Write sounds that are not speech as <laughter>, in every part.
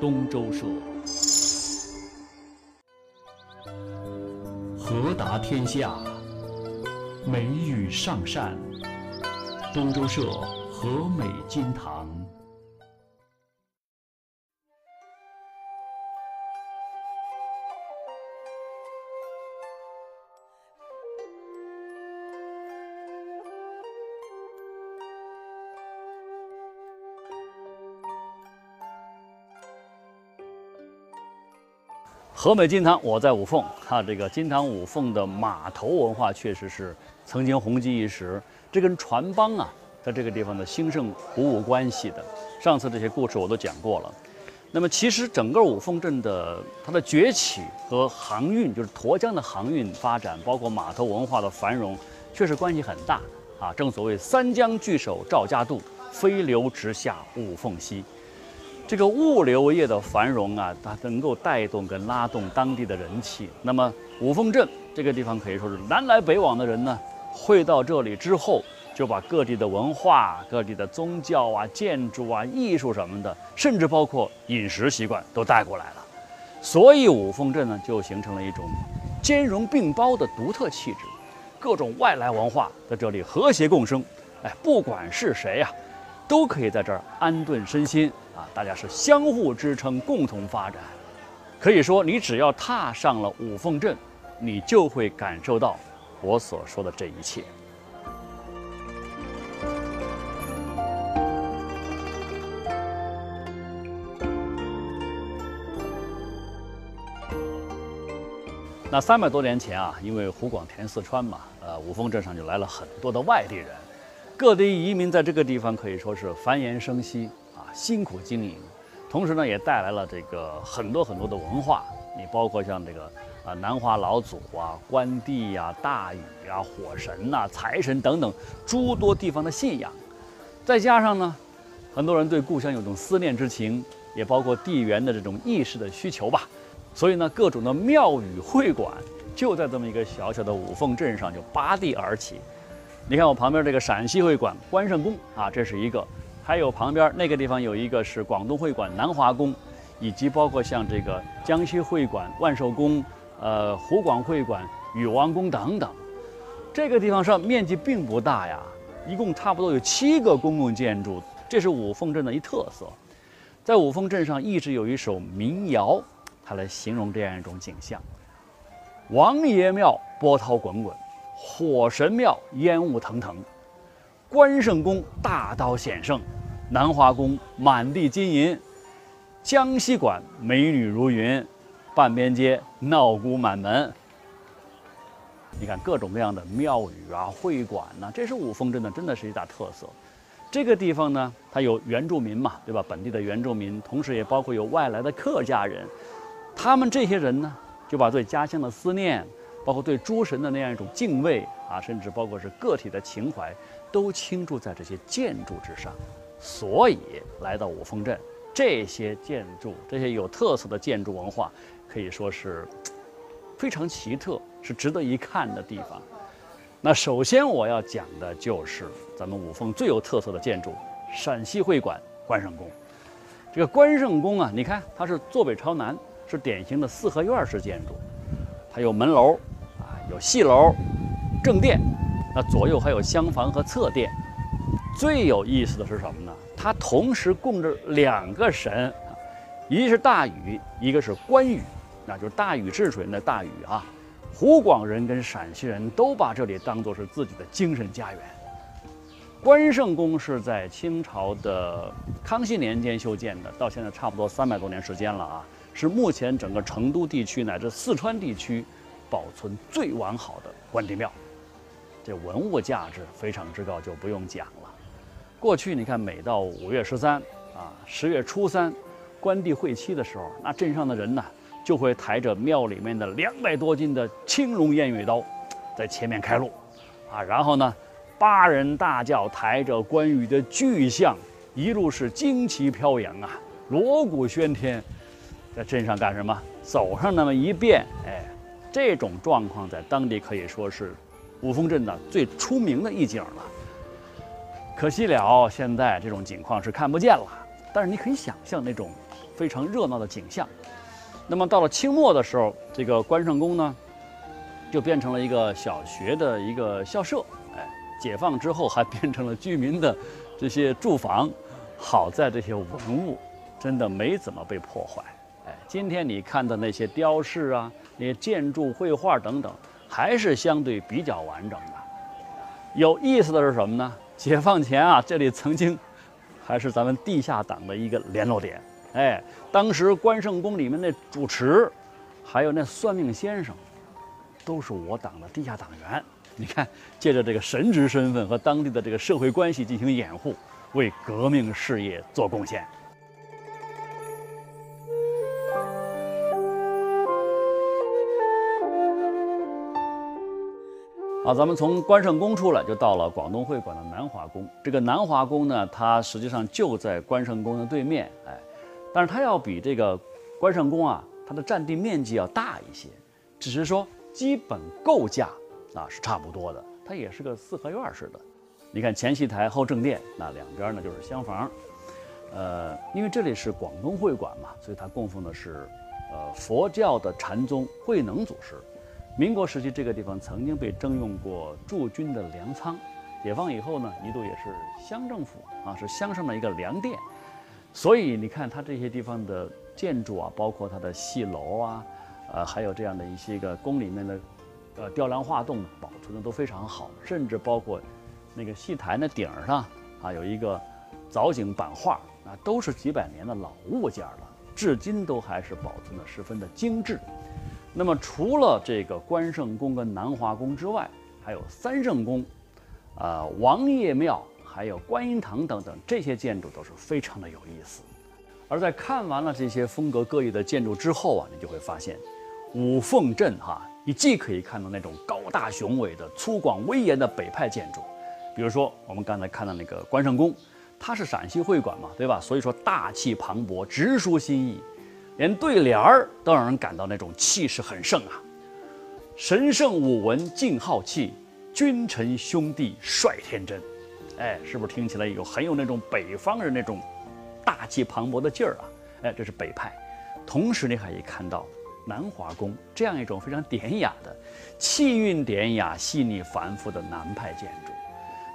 东周社。和达天下，美玉上善。东周社和美金堂。和美金堂，我在五凤。哈，这个金堂五凤的码头文化确实是曾经红极一时，这跟船帮啊，在这个地方的兴盛不无关系的。上次这些故事我都讲过了。那么，其实整个五凤镇的它的崛起和航运，就是沱江的航运发展，包括码头文化的繁荣，确实关系很大啊。正所谓三江聚首赵家渡，飞流直下五凤溪。这个物流业的繁荣啊，它能够带动跟拉动当地的人气。那么五凤镇这个地方可以说是南来北往的人呢，会到这里之后，就把各地的文化、各地的宗教啊、建筑啊、艺术什么的，甚至包括饮食习惯都带过来了。所以五凤镇呢，就形成了一种兼容并包的独特气质，各种外来文化在这里和谐共生。哎，不管是谁呀，都可以在这儿安顿身心。啊，大家是相互支撑，共同发展。可以说，你只要踏上了五凤镇，你就会感受到我所说的这一切。那三百多年前啊，因为湖广填四川嘛，呃，五凤镇上就来了很多的外地人，各地移民在这个地方可以说是繁衍生息啊。辛苦经营，同时呢，也带来了这个很多很多的文化。你包括像这个啊，南华老祖啊、关帝呀、大禹啊、火神呐、财神等等诸多地方的信仰，再加上呢，很多人对故乡有种思念之情，也包括地缘的这种意识的需求吧。所以呢，各种的庙宇会馆就在这么一个小小的五凤镇上就拔地而起。你看我旁边这个陕西会馆关圣宫啊，这是一个。还有旁边那个地方有一个是广东会馆南华宫，以及包括像这个江西会馆万寿宫、呃湖广会馆禹王宫等等。这个地方上面积并不大呀，一共差不多有七个公共建筑，这是五凤镇的一特色。在五凤镇上一直有一首民谣，它来形容这样一种景象：王爷庙波涛滚滚，火神庙烟雾腾腾，关圣宫大刀显圣。南华宫满地金银，江西馆美女如云，半边街闹鼓满门。你看各种各样的庙宇啊、会馆呐，这是五峰镇的，真的是一大特色。这个地方呢，它有原住民嘛，对吧？本地的原住民，同时也包括有外来的客家人。他们这些人呢，就把对家乡的思念，包括对诸神的那样一种敬畏啊，甚至包括是个体的情怀，都倾注在这些建筑之上。所以来到五峰镇，这些建筑，这些有特色的建筑文化，可以说是非常奇特，是值得一看的地方。那首先我要讲的就是咱们五峰最有特色的建筑——陕西会馆关圣宫。这个关圣宫啊，你看它是坐北朝南，是典型的四合院式建筑，它有门楼，有戏楼、正殿，那左右还有厢房和侧殿。最有意思的是什么呢？它同时供着两个神，一个是大禹，一个是关羽，那就是大禹治水那大禹啊。湖广人跟陕西人都把这里当作是自己的精神家园。关圣宫是在清朝的康熙年间修建的，到现在差不多三百多年时间了啊，是目前整个成都地区乃至四川地区保存最完好的关帝庙，这文物价值非常之高，就不用讲了。过去你看，每到五月十三啊，十月初三，关帝会期的时候，那镇上的人呢，就会抬着庙里面的两百多斤的青龙偃月刀，在前面开路，啊，然后呢，八人大轿抬着关羽的巨像，一路是旌旗飘扬啊，锣鼓喧天，在镇上干什么？走上那么一遍，哎，这种状况在当地可以说是五峰镇的最出名的一景了。可惜了，现在这种景况是看不见了。但是你可以想象那种非常热闹的景象。那么到了清末的时候，这个关圣宫呢，就变成了一个小学的一个校舍。哎，解放之后还变成了居民的这些住房。好在这些文物真的没怎么被破坏。哎，今天你看的那些雕饰啊，那建筑、绘画等等，还是相对比较完整的。有意思的是什么呢？解放前啊，这里曾经还是咱们地下党的一个联络点。哎，当时关圣宫里面那主持，还有那算命先生，都是我党的地下党员。你看，借着这个神职身份和当地的这个社会关系进行掩护，为革命事业做贡献。好，咱们从关圣宫出来，就到了广东会馆的南华宫。这个南华宫呢，它实际上就在关圣宫的对面，哎，但是它要比这个关圣宫啊，它的占地面积要大一些，只是说基本构架啊是差不多的。它也是个四合院式的。你看前戏台后正殿，那两边呢就是厢房。呃，因为这里是广东会馆嘛，所以它供奉的是呃佛教的禅宗慧能祖师。民国时期，这个地方曾经被征用过驻军的粮仓。解放以后呢，一度也是乡政府啊，是乡上的一个粮店。所以你看，它这些地方的建筑啊，包括它的戏楼啊，呃，还有这样的一些个宫里面的呃雕梁画栋，保存的都非常好。甚至包括那个戏台那顶上啊，有一个藻井版画啊，都是几百年的老物件了，至今都还是保存的十分的精致。那么除了这个关圣宫跟南华宫之外，还有三圣宫，啊王爷庙，还有观音堂等等，这些建筑都是非常的有意思。而在看完了这些风格各异的建筑之后啊，你就会发现，五凤镇哈，你既可以看到那种高大雄伟的粗犷威严的北派建筑，比如说我们刚才看到那个关圣宫，它是陕西会馆嘛，对吧？所以说大气磅礴，直抒心意。连对联儿都让人感到那种气势很盛啊！神圣武文静浩气，君臣兄弟率天真。哎，是不是听起来有很有那种北方人那种大气磅礴的劲儿啊？哎，这是北派。同时你还可以看到南华宫这样一种非常典雅的气韵典雅、细腻繁复的南派建筑。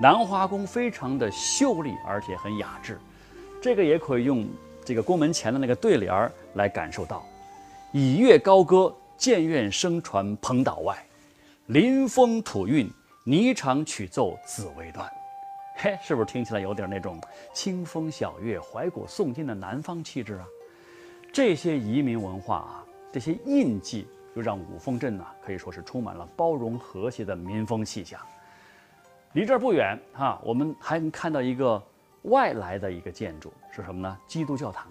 南华宫非常的秀丽，而且很雅致。这个也可以用。这个宫门前的那个对联儿来感受到，以乐高歌，建院声传蓬岛外，临风吐韵，霓裳曲奏紫薇断。<laughs> 嘿，是不是听起来有点那种清风晓月、怀古诵今的南方气质啊？这些移民文化啊，这些印记，就让五凤镇呢可以说是充满了包容和谐的民风气象。离这儿不远哈，我们还能看到一个。外来的一个建筑是什么呢？基督教堂。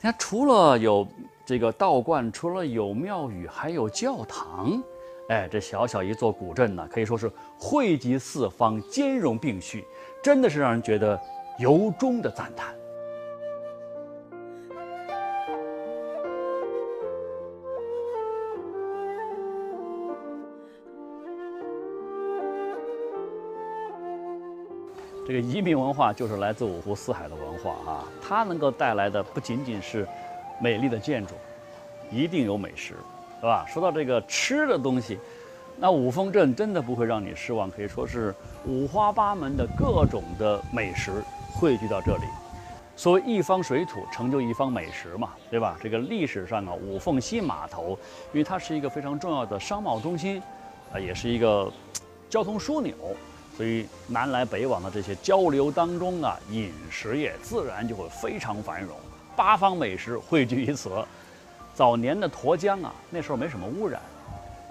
它，除了有这个道观，除了有庙宇，还有教堂。哎，这小小一座古镇呢，可以说是汇集四方，兼容并蓄，真的是让人觉得由衷的赞叹。这个移民文化就是来自五湖四海的文化啊，它能够带来的不仅仅是美丽的建筑，一定有美食，是吧？说到这个吃的东西，那五峰镇真的不会让你失望，可以说是五花八门的各种的美食汇聚到这里。所谓一方水土成就一方美食嘛，对吧？这个历史上啊，五凤西码头，因为它是一个非常重要的商贸中心，啊，也是一个交通枢纽。所以南来北往的这些交流当中啊，饮食业自然就会非常繁荣，八方美食汇聚于此。早年的沱江啊，那时候没什么污染，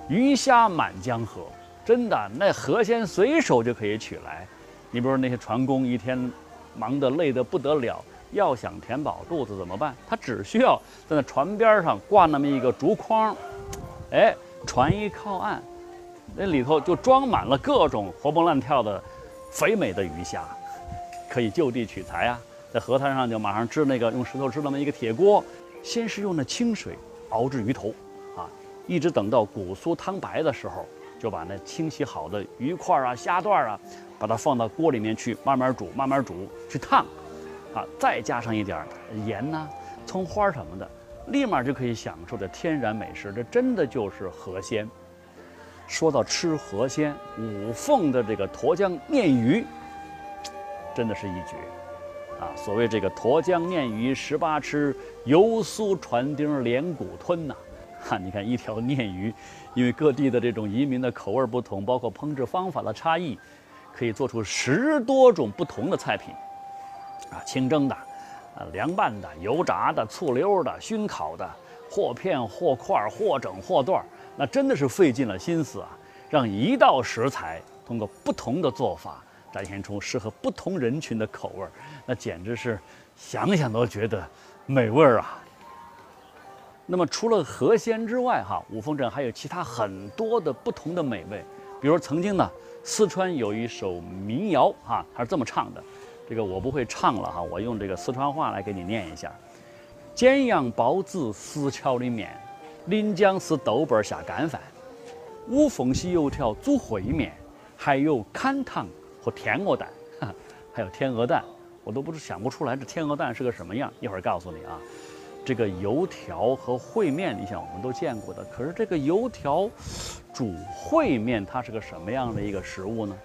鱼虾满江河，真的那河鲜随手就可以取来。你比如那些船工一天忙得累得不得了，要想填饱肚子怎么办？他只需要在那船边上挂那么一个竹筐，哎，船一靠岸。那里头就装满了各种活蹦乱跳的肥美的鱼虾，可以就地取材啊，在河滩上就马上支那个用石头支那么一个铁锅，先是用那清水熬制鱼头，啊，一直等到骨酥汤白的时候，就把那清洗好的鱼块啊、虾段啊，把它放到锅里面去慢慢煮、慢慢煮去烫，啊，再加上一点盐呐，葱花什么的，立马就可以享受这天然美食。这真的就是河鲜。说到吃河鲜，五凤的这个沱江鲶鱼，真的是一绝。啊，所谓这个沱江鲶鱼十八吃，油酥船丁连骨吞呐。<laughs> 哈，你看一条鲶鱼，因为各地的这种移民的口味不同，包括烹制方法的差异，可以做出十多种不同的菜品。啊，清蒸的，啊，凉拌的，油炸的，醋溜的，熏烤的，或片或块，或整或段，那真的是费尽了心思啊，让一道食材通过不同的做法。展现出适合不同人群的口味儿，那简直是想想都觉得美味儿啊。那么除了河鲜之外，哈，五凤镇还有其他很多的不同的美味。比如曾经呢，四川有一首民谣，哈，它是这么唱的。这个我不会唱了哈，我用这个四川话来给你念一下：煎羊包子石桥里面，临江是豆瓣儿下干饭，五凤溪油条煮烩面，还有砍糖。和天鹅蛋，哈 <laughs> 还有天鹅蛋，我都不是想不出来这天鹅蛋是个什么样。一会儿告诉你啊，这个油条和烩面，你想我们都见过的。可是这个油条煮烩面，它是个什么样的一个食物呢？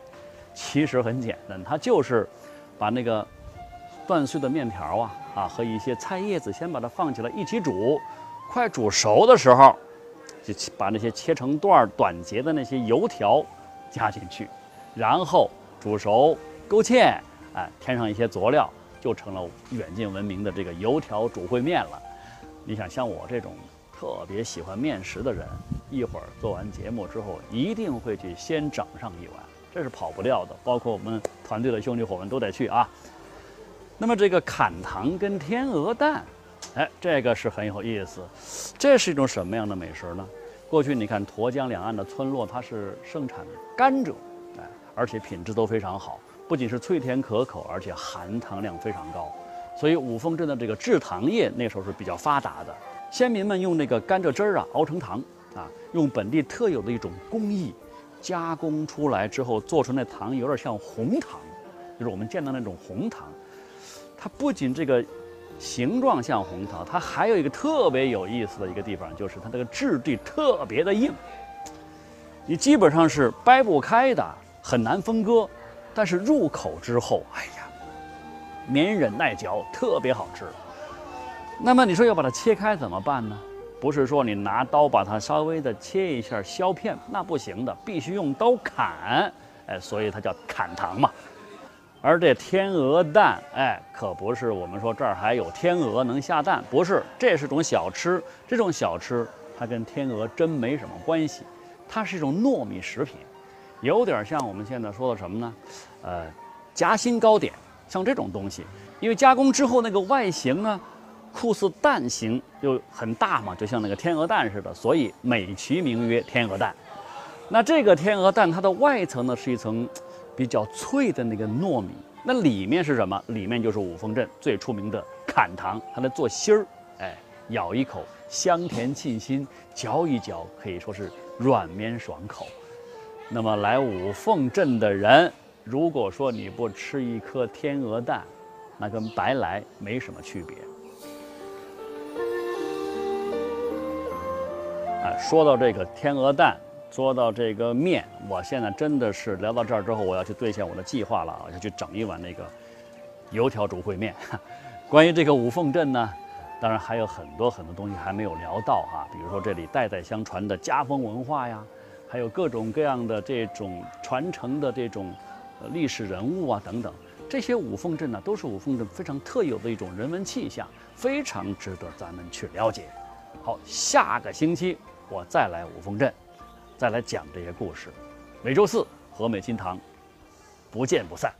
其实很简单，它就是把那个断碎的面条啊啊和一些菜叶子先把它放起来一起煮，快煮熟的时候，就把那些切成段短节的那些油条加进去，然后。煮熟，勾芡，哎，添上一些佐料，就成了远近闻名的这个油条煮烩面了。你想，像我这种特别喜欢面食的人，一会儿做完节目之后，一定会去先整上一碗，这是跑不掉的。包括我们团队的兄弟伙们都得去啊。那么这个砍糖跟天鹅蛋，哎，这个是很有意思。这是一种什么样的美食呢？过去你看沱江两岸的村落，它是盛产甘蔗。哎而且品质都非常好，不仅是脆甜可口，而且含糖量非常高。所以五峰镇的这个制糖业那时候是比较发达的。先民们用那个甘蔗汁儿啊熬成糖啊，用本地特有的一种工艺加工出来之后，做出那糖有点像红糖，就是我们见到那种红糖。它不仅这个形状像红糖，它还有一个特别有意思的一个地方，就是它这个质地特别的硬，你基本上是掰不开的。很难分割，但是入口之后，哎呀，绵韧耐嚼，特别好吃。那么你说要把它切开怎么办呢？不是说你拿刀把它稍微的切一下削片，那不行的，必须用刀砍。哎，所以它叫砍糖嘛。而这天鹅蛋，哎，可不是我们说这儿还有天鹅能下蛋，不是，这是种小吃。这种小吃它跟天鹅真没什么关系，它是一种糯米食品。有点像我们现在说的什么呢？呃，夹心糕点，像这种东西，因为加工之后那个外形呢，酷似蛋形，又很大嘛，就像那个天鹅蛋似的，所以美其名曰天鹅蛋。那这个天鹅蛋它的外层呢是一层比较脆的那个糯米，那里面是什么？里面就是五凤镇最出名的砍糖，它来做芯儿，哎，咬一口香甜沁心，嚼一嚼可以说是软绵爽口。那么来五凤镇的人，如果说你不吃一颗天鹅蛋，那跟白来没什么区别。啊，说到这个天鹅蛋，说到这个面，我现在真的是聊到这儿之后，我要去兑现我的计划了，我要去整一碗那个油条煮烩面。<laughs> 关于这个五凤镇呢，当然还有很多很多东西还没有聊到哈，比如说这里代代相传的家风文化呀。还有各种各样的这种传承的这种历史人物啊等等，这些五凤镇呢都是五凤镇非常特有的一种人文气象，非常值得咱们去了解。好，下个星期我再来五凤镇，再来讲这些故事。每周四和美金堂，不见不散。